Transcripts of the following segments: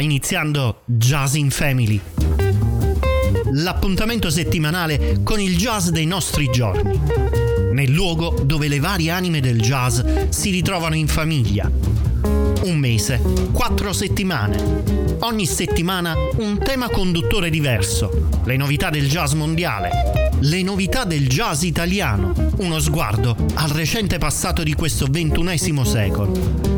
Iniziando Jazz in Family. L'appuntamento settimanale con il jazz dei nostri giorni. Nel luogo dove le varie anime del jazz si ritrovano in famiglia. Un mese, quattro settimane. Ogni settimana un tema conduttore diverso. Le novità del jazz mondiale. Le novità del jazz italiano. Uno sguardo al recente passato di questo ventunesimo secolo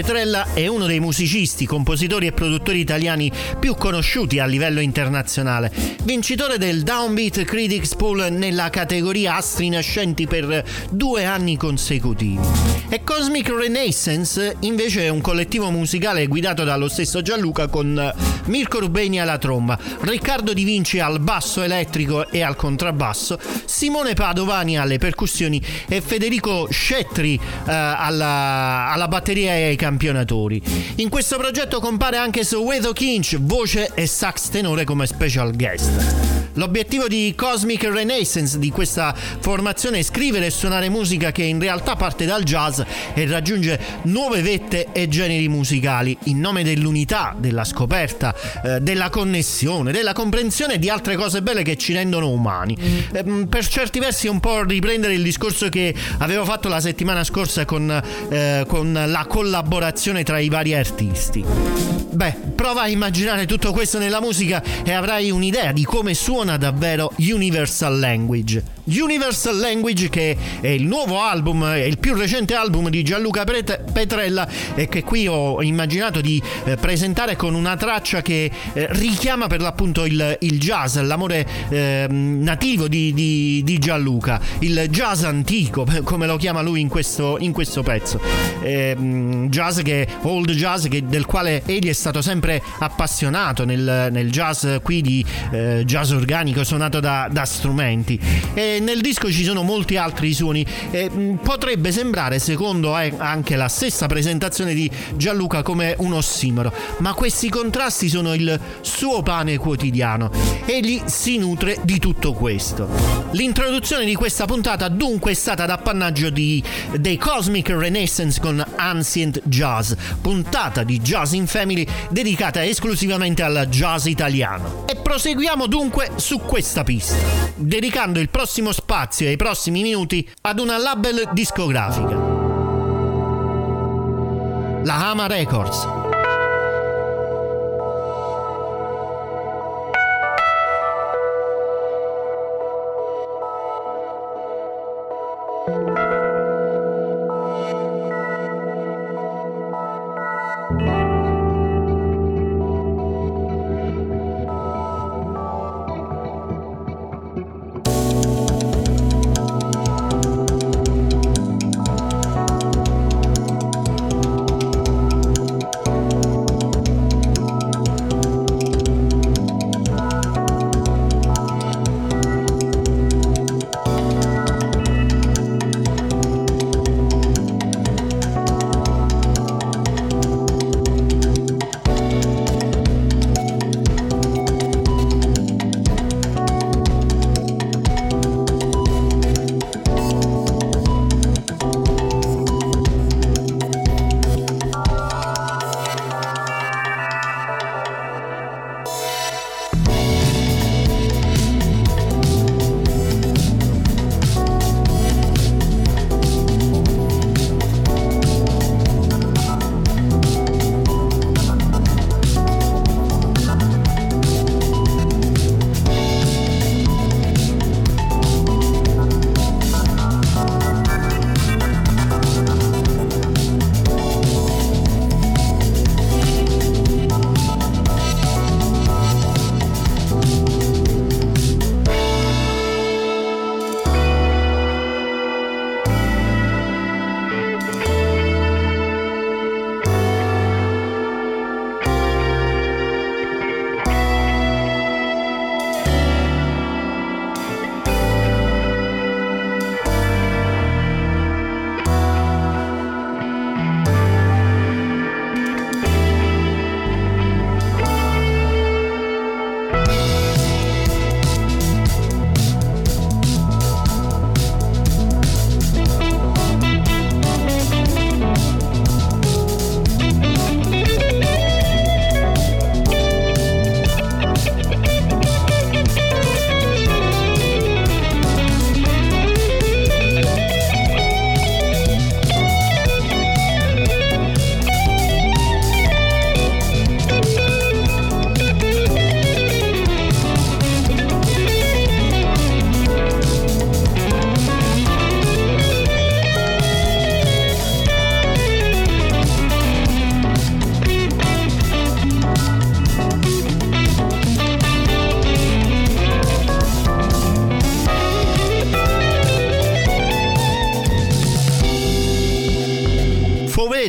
Petrella è uno dei musicisti, compositori e produttori italiani più conosciuti a livello internazionale, vincitore del Downbeat Critics Pool nella categoria Astri Nascenti per due anni consecutivi. E Cosmic Renaissance invece è un collettivo musicale guidato dallo stesso Gianluca con Mirko Rubeni alla tromba, Riccardo Di Vinci al basso elettrico e al contrabbasso, Simone Padovani alle percussioni e Federico Scettri eh, alla, alla batteria e ai campionatori. In questo progetto compare anche Soweto Kinch, voce e sax tenore come special guest. L'obiettivo di Cosmic Renaissance di questa formazione è scrivere e suonare musica che in realtà parte dal jazz e raggiunge nuove vette e generi musicali in nome dell'unità, della scoperta, eh, della connessione, della comprensione di altre cose belle che ci rendono umani. Eh, per certi versi un po' riprendere il discorso che avevo fatto la settimana scorsa con, eh, con la collaborazione tra i vari artisti. Beh, prova a immaginare tutto questo nella musica e avrai un'idea di come suona davvero Universal Language. Universal Language che è il nuovo album, è il più recente album di Gianluca Petrella e che qui ho immaginato di eh, presentare con una traccia che eh, richiama per l'appunto il, il jazz, l'amore eh, nativo di, di, di, Gianluca, il jazz antico come lo chiama lui in questo, in questo pezzo, ehm, jazz che, old jazz che, del quale egli è stato sempre appassionato nel, nel jazz qui di eh, jazz organico suonato da, da strumenti. E nel disco ci sono molti altri suoni. E, mm, potrebbe sembrare, secondo eh, anche la stessa presentazione di Gianluca, come un ossimoro, ma questi contrasti sono il suo pane quotidiano. Egli si nutre di tutto questo. L'introduzione di questa puntata dunque è stata d'appannaggio di, dei Cosmic Renaissance con Ancient Jazz, puntata di Jazz in Family dedicata esclusivamente al jazz italiano. E proseguiamo dunque su questa pista, dedicando il prossimo spazio e i prossimi minuti ad una label discografica. La Hama Records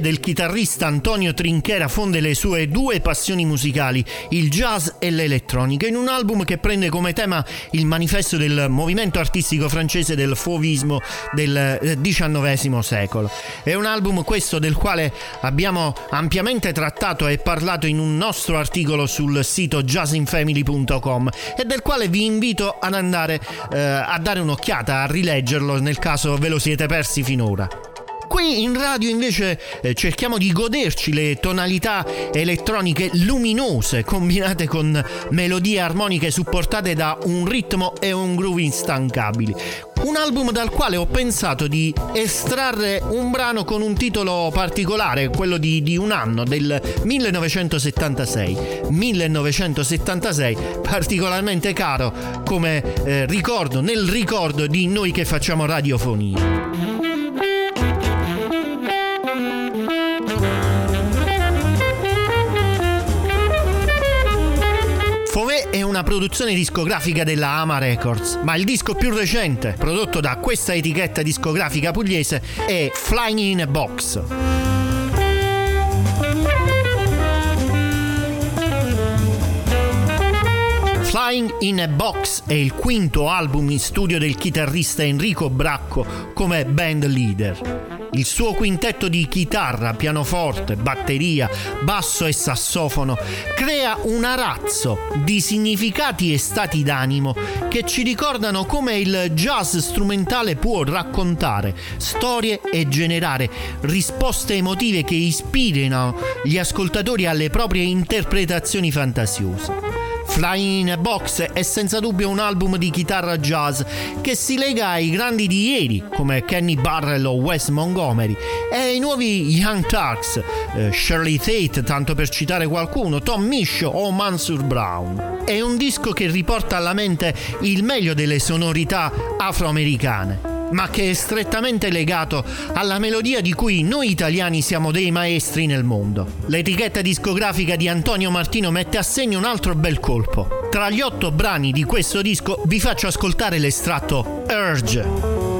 del chitarrista Antonio Trinchera fonde le sue due passioni musicali, il jazz e l'elettronica, in un album che prende come tema il manifesto del movimento artistico francese del fauvismo del XIX eh, secolo. È un album questo del quale abbiamo ampiamente trattato e parlato in un nostro articolo sul sito jazzinfamily.com e del quale vi invito ad andare eh, a dare un'occhiata, a rileggerlo nel caso ve lo siete persi finora. Qui in radio invece eh, cerchiamo di goderci le tonalità elettroniche luminose combinate con melodie armoniche supportate da un ritmo e un groove instancabili. Un album dal quale ho pensato di estrarre un brano con un titolo particolare, quello di, di un anno, del 1976. 1976, particolarmente caro come eh, ricordo, nel ricordo di noi che facciamo radiofonia. Una produzione discografica della Ama Records, ma il disco più recente, prodotto da questa etichetta discografica pugliese, è Flying in a Box. Flying in a Box è il quinto album in studio del chitarrista Enrico Bracco come band leader. Il suo quintetto di chitarra, pianoforte, batteria, basso e sassofono crea un arazzo di significati e stati d'animo che ci ricordano come il jazz strumentale può raccontare storie e generare risposte emotive che ispirino gli ascoltatori alle proprie interpretazioni fantasiose. Flying in a Box è senza dubbio un album di chitarra jazz che si lega ai grandi di ieri come Kenny Barrell o Wes Montgomery e ai nuovi Young Turks, eh, Shirley Tate tanto per citare qualcuno, Tom Misch o Mansur Brown. È un disco che riporta alla mente il meglio delle sonorità afroamericane ma che è strettamente legato alla melodia di cui noi italiani siamo dei maestri nel mondo. L'etichetta discografica di Antonio Martino mette a segno un altro bel colpo. Tra gli otto brani di questo disco vi faccio ascoltare l'estratto Urge.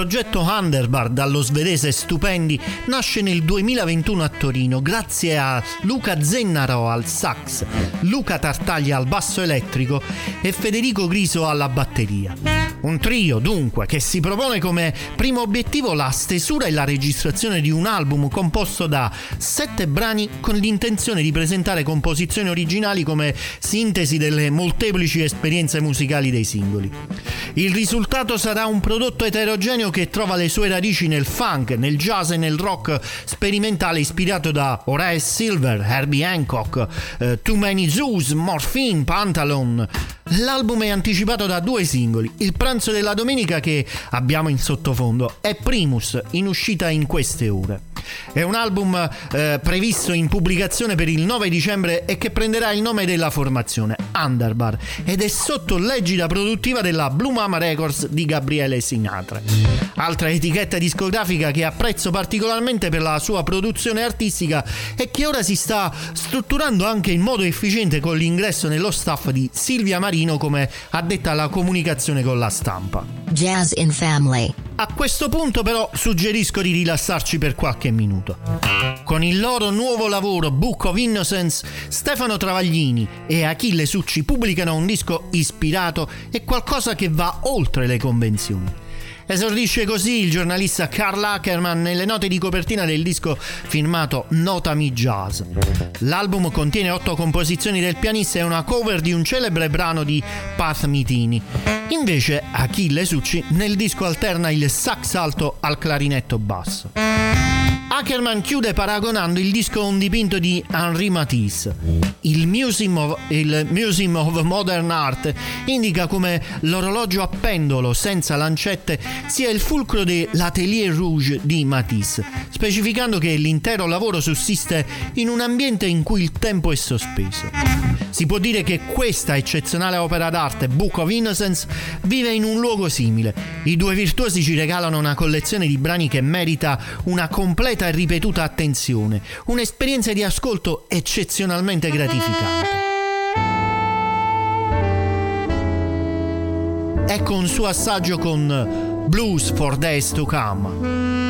Progetto Underbar dallo svedese Stupendi nasce nel 2021 a Torino grazie a Luca Zennaro al sax, Luca Tartaglia al basso elettrico e Federico Griso alla batteria. Un trio, dunque, che si propone come primo obiettivo la stesura e la registrazione di un album composto da sette brani con l'intenzione di presentare composizioni originali come sintesi delle molteplici esperienze musicali dei singoli. Il risultato sarà un prodotto eterogeneo che trova le sue radici nel funk, nel jazz e nel rock sperimentale ispirato da Horace Silver, Herbie Hancock, uh, Too Many Zoos, Morphine, Pantalon. L'album è anticipato da due singoli. Il pranzo della domenica che abbiamo in sottofondo è Primus, in uscita in queste ore. È un album eh, previsto in pubblicazione per il 9 dicembre e che prenderà il nome della formazione Underbar ed è sotto l'egida produttiva della Blue Mama Records di Gabriele Sinatra. Altra etichetta discografica che apprezzo particolarmente per la sua produzione artistica e che ora si sta strutturando anche in modo efficiente con l'ingresso nello staff di Silvia Marino come addetta alla comunicazione con la stampa. Jazz in Family. A questo punto però suggerisco di rilassarci per qualche minuto. Con il loro nuovo lavoro Book of Innocence, Stefano Travaglini e Achille Succi pubblicano un disco ispirato e qualcosa che va oltre le convenzioni. Esordisce così il giornalista Carl Ackerman nelle note di copertina del disco firmato Notami Jazz. L'album contiene otto composizioni del pianista e una cover di un celebre brano di Path Mitini. Invece Achille Succi nel disco alterna il sax alto al clarinetto basso. Ackerman chiude paragonando il disco a un dipinto di Henri Matisse. Il Museum, of, il Museum of Modern Art indica come l'orologio a pendolo senza lancette sia il fulcro dell'Atelier Rouge di Matisse, specificando che l'intero lavoro sussiste in un ambiente in cui il tempo è sospeso. Si può dire che questa eccezionale opera d'arte, Book of Innocence, vive in un luogo simile. I due virtuosi ci regalano una collezione di brani che merita una completa ripetuta attenzione, un'esperienza di ascolto eccezionalmente gratificante. Ecco un suo assaggio con Blues for Days to Come.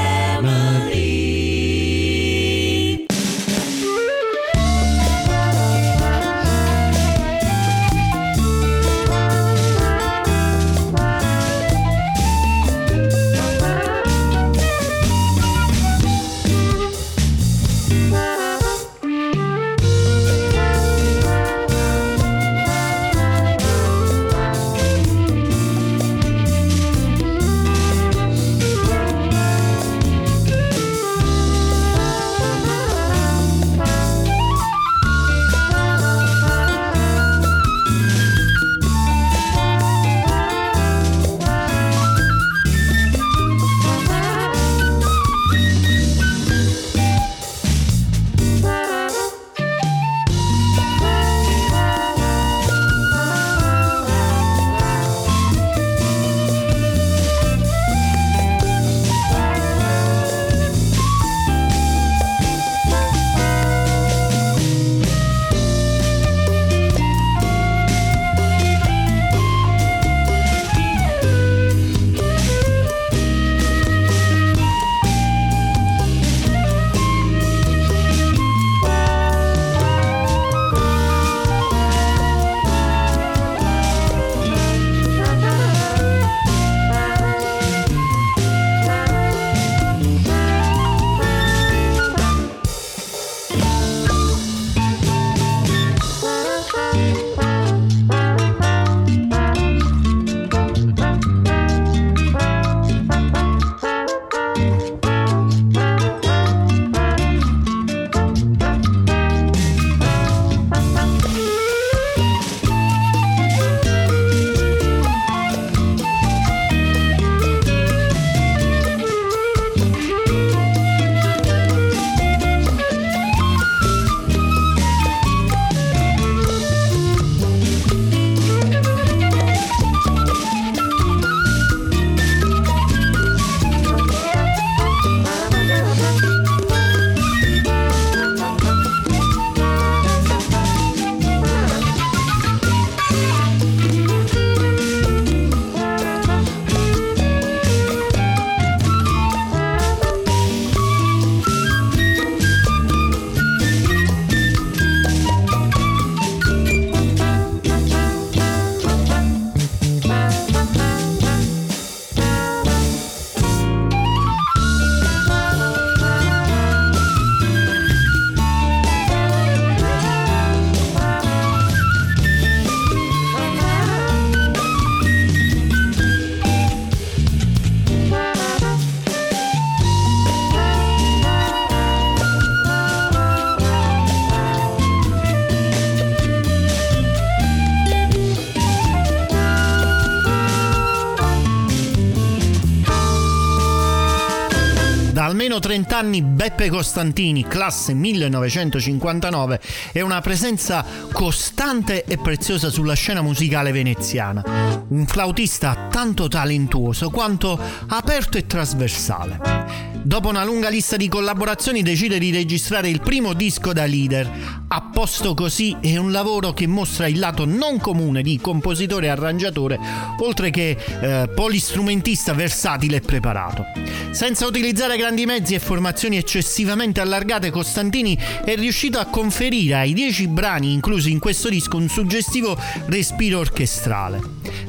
30 anni Beppe Costantini, classe 1959, è una presenza costante e preziosa sulla scena musicale veneziana. Un flautista tanto talentuoso quanto aperto e trasversale. Dopo una lunga lista di collaborazioni decide di registrare il primo disco da leader. A posto così è un lavoro che mostra il lato non comune di compositore e arrangiatore, oltre che eh, polistrumentista versatile e preparato. Senza utilizzare grandi mezzi e formazioni eccessivamente allargate, Costantini è riuscito a conferire ai dieci brani inclusi in questo disco un suggestivo respiro orchestrale.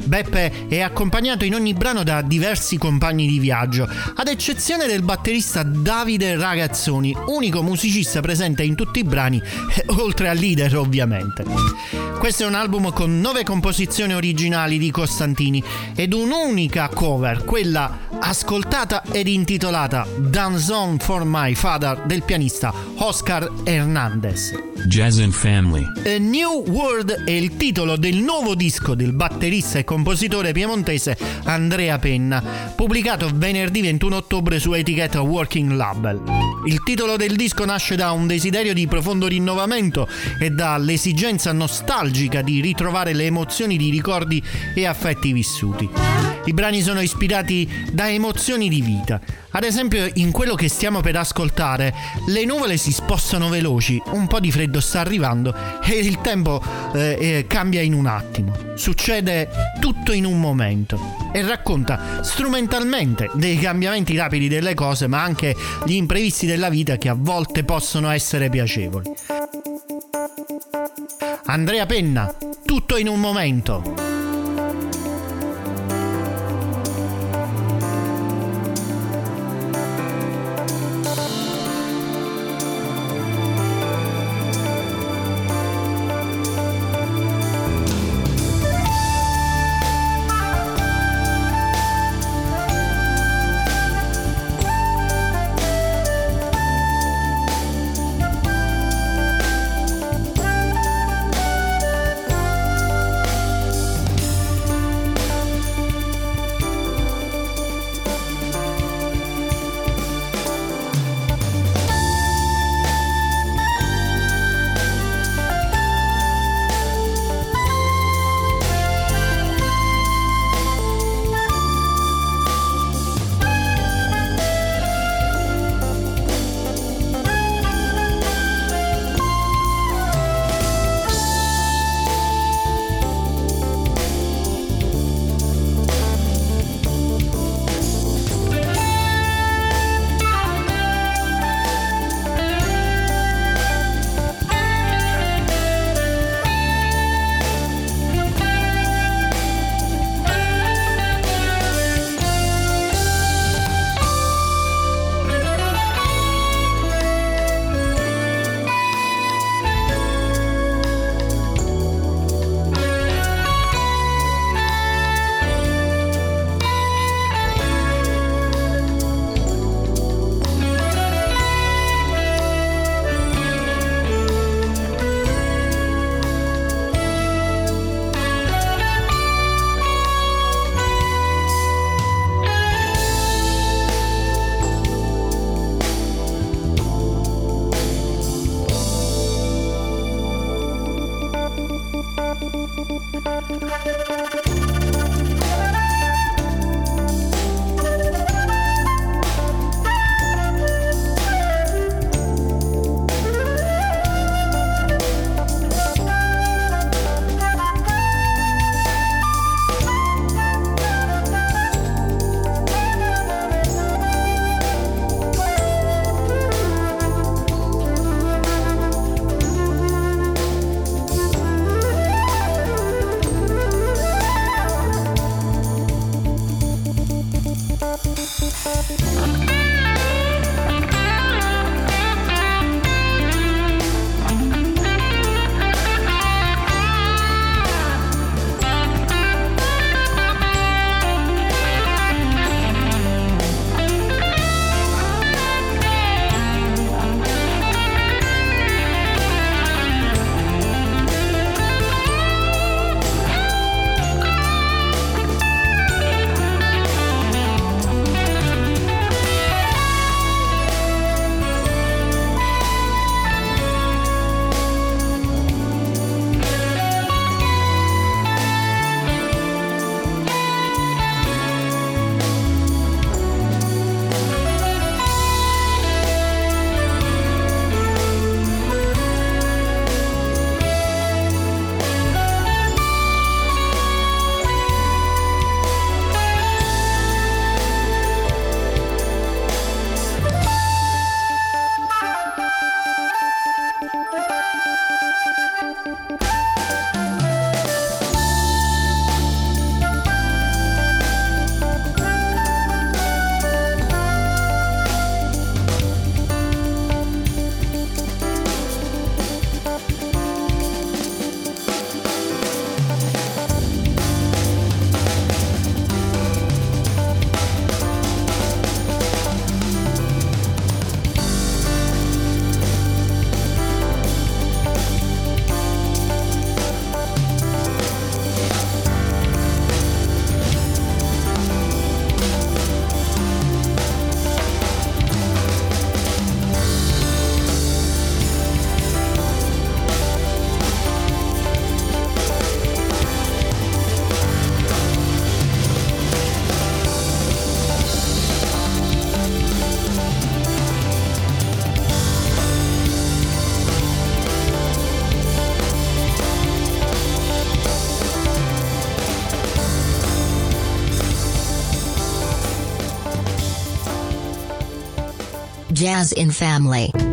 Beppe è accompagnato in ogni brano da diversi compagni di viaggio, ad eccezione del batterista Davide Ragazzoni, unico musicista presente in tutti i brani, oltre al leader ovviamente. Questo è un album con nove composizioni originali di Costantini ed un'unica cover, quella ascoltata ed intitolata Danzon for My Father del pianista Oscar Hernandez. Jazz and Family. A New World è il titolo del nuovo disco del batterista e compositore piemontese Andrea Penna, pubblicato venerdì 21 ottobre su etichetta Working Label. Il titolo del disco nasce da un desiderio di profondo rinnovamento e dall'esigenza nostalgica di ritrovare le emozioni di ricordi e affetti vissuti. I brani sono ispirati da emozioni di vita. Ad esempio, in quello che stiamo per ascoltare, le nuvole si spostano veloci, un po' di freddo sta arrivando e il tempo eh, eh, cambia in un attimo. Succede tutto in un momento e racconta strumentalmente dei cambiamenti rapidi delle cose, ma anche gli imprevisti della vita che a volte possono essere piacevoli. Andrea Penna, tutto in un momento. Jazz in Family.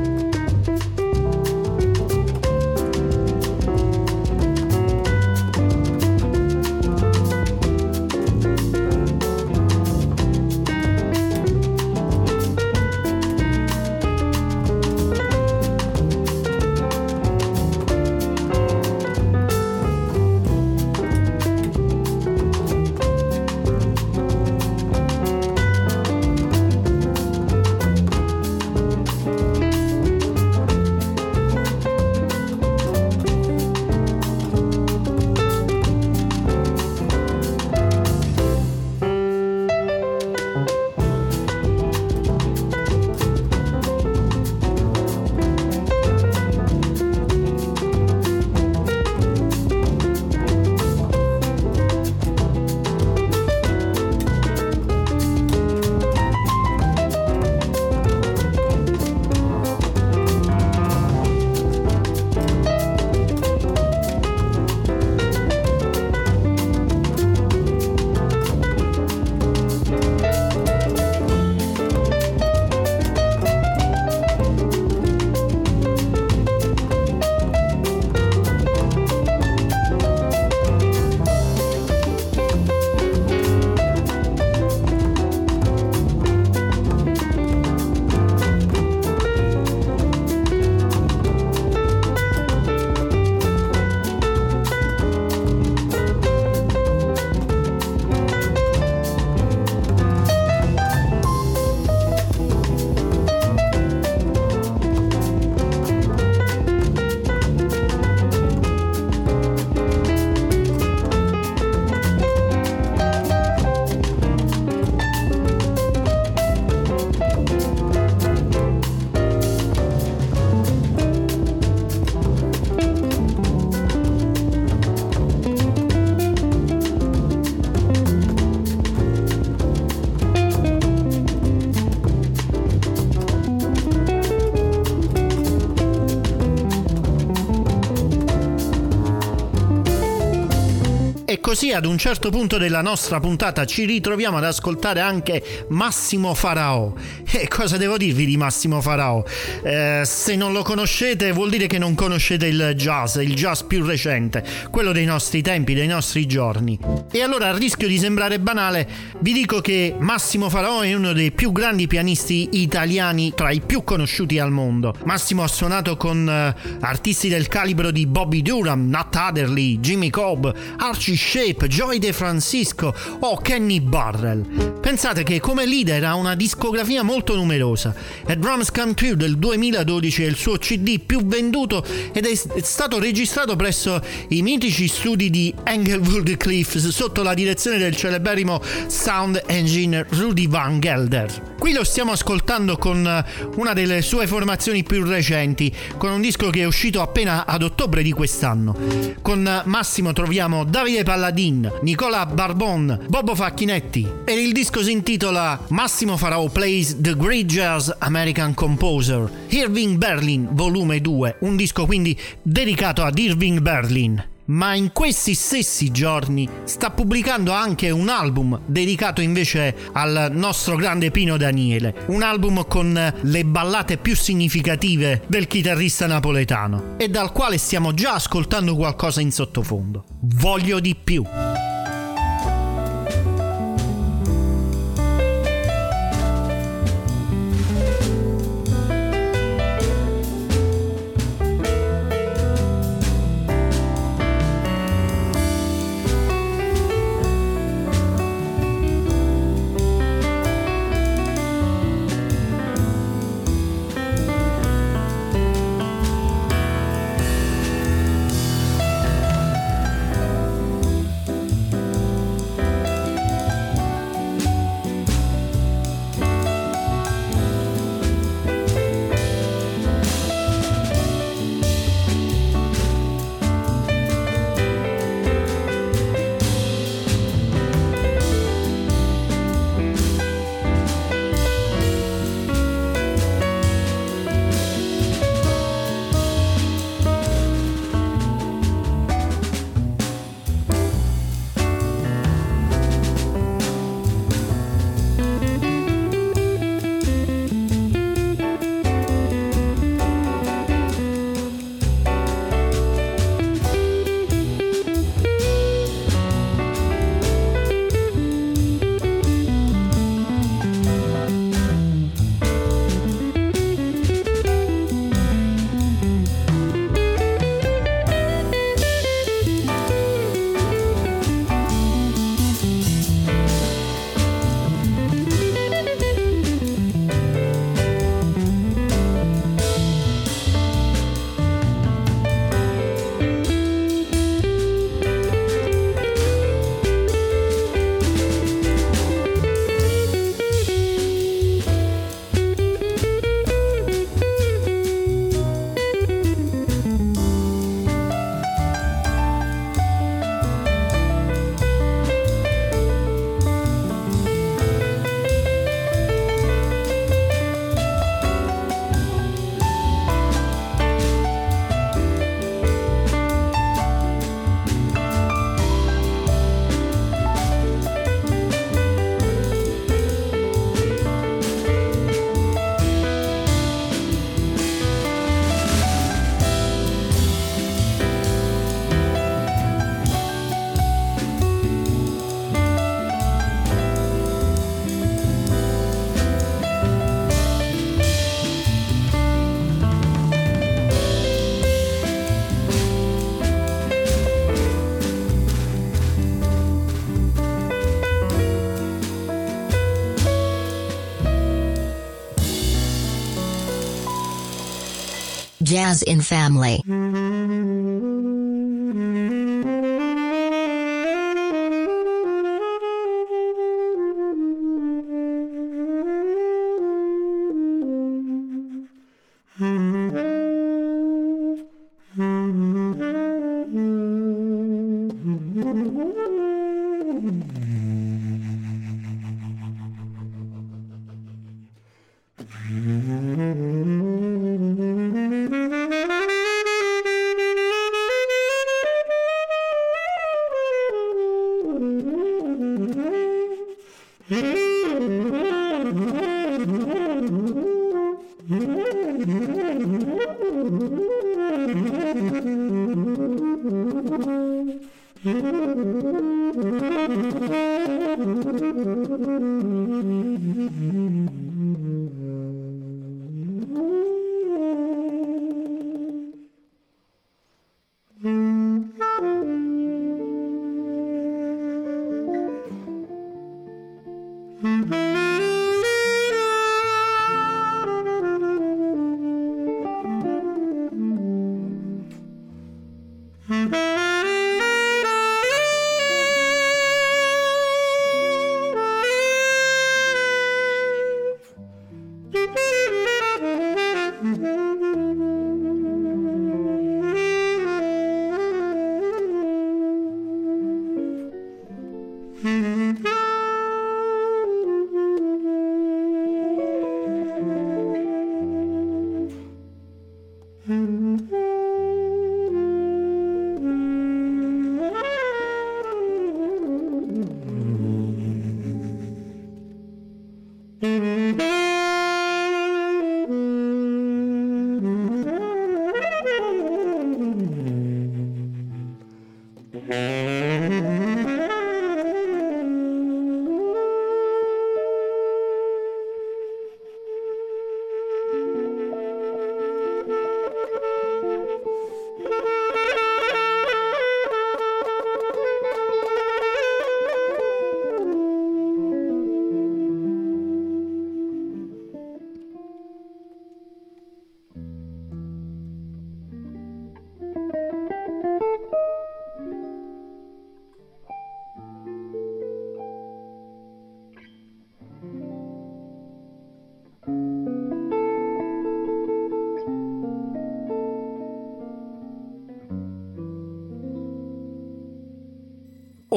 Così ad un certo punto della nostra puntata ci ritroviamo ad ascoltare anche Massimo Farao. E cosa devo dirvi di Massimo Farao? Eh, se non lo conoscete vuol dire che non conoscete il jazz, il jazz più recente, quello dei nostri tempi, dei nostri giorni. E allora a rischio di sembrare banale vi dico che Massimo Farao è uno dei più grandi pianisti italiani tra i più conosciuti al mondo. Massimo ha suonato con uh, artisti del calibro di Bobby Durham, Nat Adderley, Jimmy Cobb, Archie Shea Shape, Joy De Francisco o Kenny Barrell. Pensate che come leader ha una discografia molto numerosa. A Drums Come True del 2012 è il suo CD più venduto ed è stato registrato presso i mitici studi di Englewood Cliffs sotto la direzione del celeberrimo sound engineer Rudy Van Gelder. Qui lo stiamo ascoltando con una delle sue formazioni più recenti, con un disco che è uscito appena ad ottobre di quest'anno. Con Massimo troviamo Davide Palladini Paladin, Nicola Barbon, Bobo Facchinetti. E il disco si intitola Massimo Farao Plays The Great Jazz American Composer, Irving Berlin Volume 2, un disco quindi dedicato ad Irving Berlin ma in questi stessi giorni sta pubblicando anche un album dedicato invece al nostro grande Pino Daniele, un album con le ballate più significative del chitarrista napoletano e dal quale stiamo già ascoltando qualcosa in sottofondo. Voglio di più. Jazz in Family.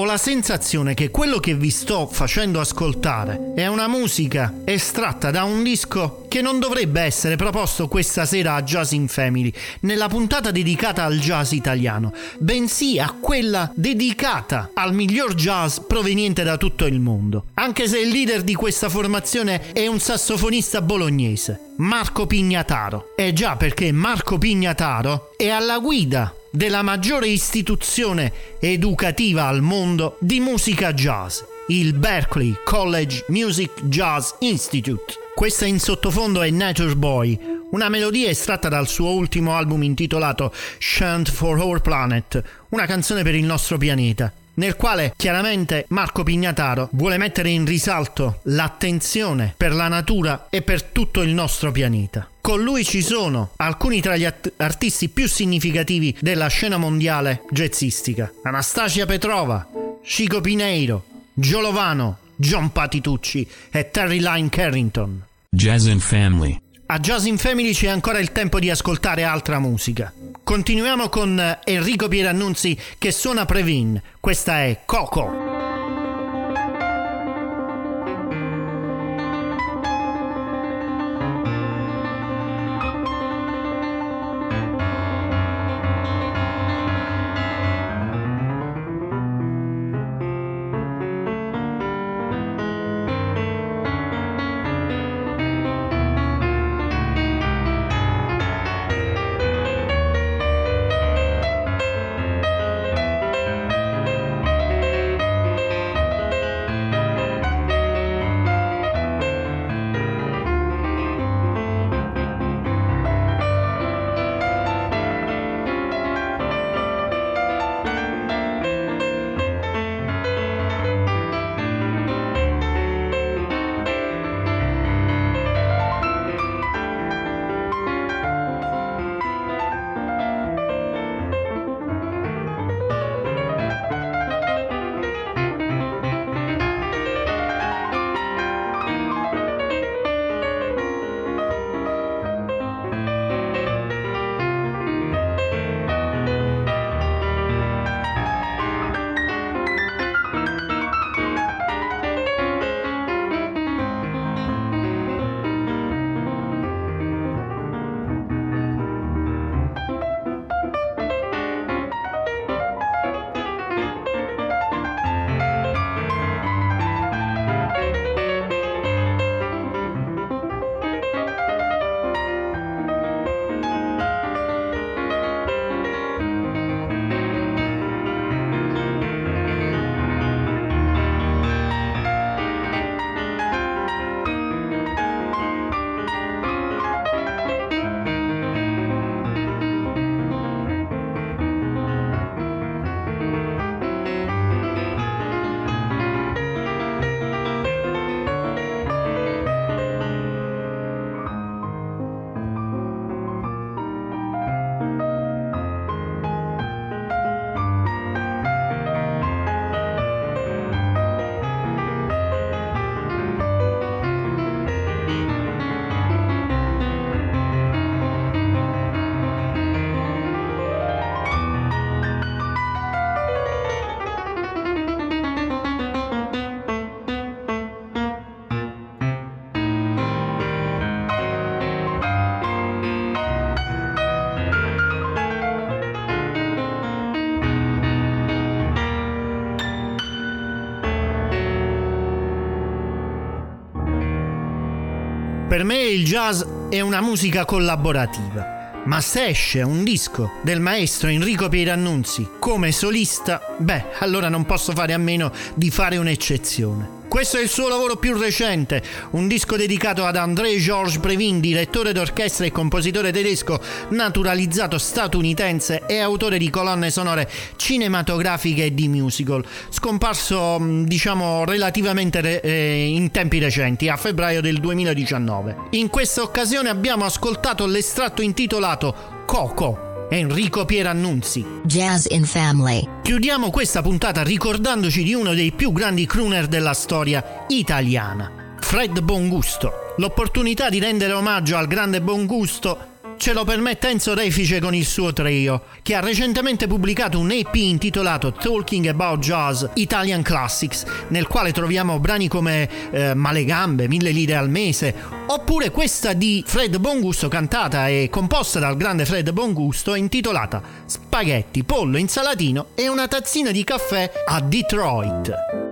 Ho la sensazione che quello che vi sto facendo ascoltare è una musica estratta da un disco che non dovrebbe essere proposto questa sera a Jazz in Family, nella puntata dedicata al jazz italiano, bensì a quella dedicata al miglior jazz proveniente da tutto il mondo. Anche se il leader di questa formazione è un sassofonista bolognese, Marco Pignataro. E già perché Marco Pignataro è alla guida della maggiore istituzione educativa al mondo di musica jazz, il Berkeley College Music Jazz Institute. Questa in sottofondo è Nature Boy, una melodia estratta dal suo ultimo album intitolato Chant for Our Planet, una canzone per il nostro pianeta nel quale chiaramente Marco Pignataro vuole mettere in risalto l'attenzione per la natura e per tutto il nostro pianeta. Con lui ci sono alcuni tra gli at- artisti più significativi della scena mondiale jazzistica. Anastasia Petrova, Chico Pineiro, Giolovano, John Patitucci e Terry Lyne Carrington. Jazz and Family. A Jazz in Family c'è ancora il tempo di ascoltare altra musica. Continuiamo con Enrico Pierannunzi che suona Previn. Questa è Coco. Per me il jazz è una musica collaborativa. Ma se esce un disco del maestro Enrico Pierannunzi come solista, beh, allora non posso fare a meno di fare un'eccezione. Questo è il suo lavoro più recente, un disco dedicato ad André Georges Previn, direttore d'orchestra e compositore tedesco naturalizzato statunitense e autore di colonne sonore cinematografiche e di musical, scomparso mm, diciamo relativamente eh, in tempi recenti, a febbraio del 2019. In questa occasione abbiamo ascoltato l'estratto intitolato Coco Enrico Pierannunzi. Jazz in Family. Chiudiamo questa puntata ricordandoci di uno dei più grandi crooner della storia italiana, Fred Bongusto. L'opportunità di rendere omaggio al grande Bongusto ce lo permette Enzo Refice con il suo trio, che ha recentemente pubblicato un EP intitolato Talking About Jazz Italian Classics, nel quale troviamo brani come eh, Male Gambe, Mille lire al mese, oppure questa di Fred Bongusto cantata e composta dal grande Fred Bongusto intitolata Spaghetti, pollo, insalatino e una tazzina di caffè a Detroit.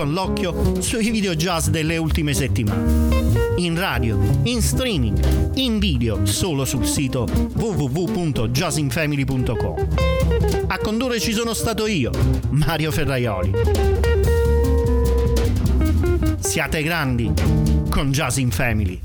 con l'occhio sui video jazz delle ultime settimane in radio, in streaming, in video solo sul sito www.jazzinfamily.com. A condurre ci sono stato io, Mario Ferraioli. Siate grandi con Jazz in Family.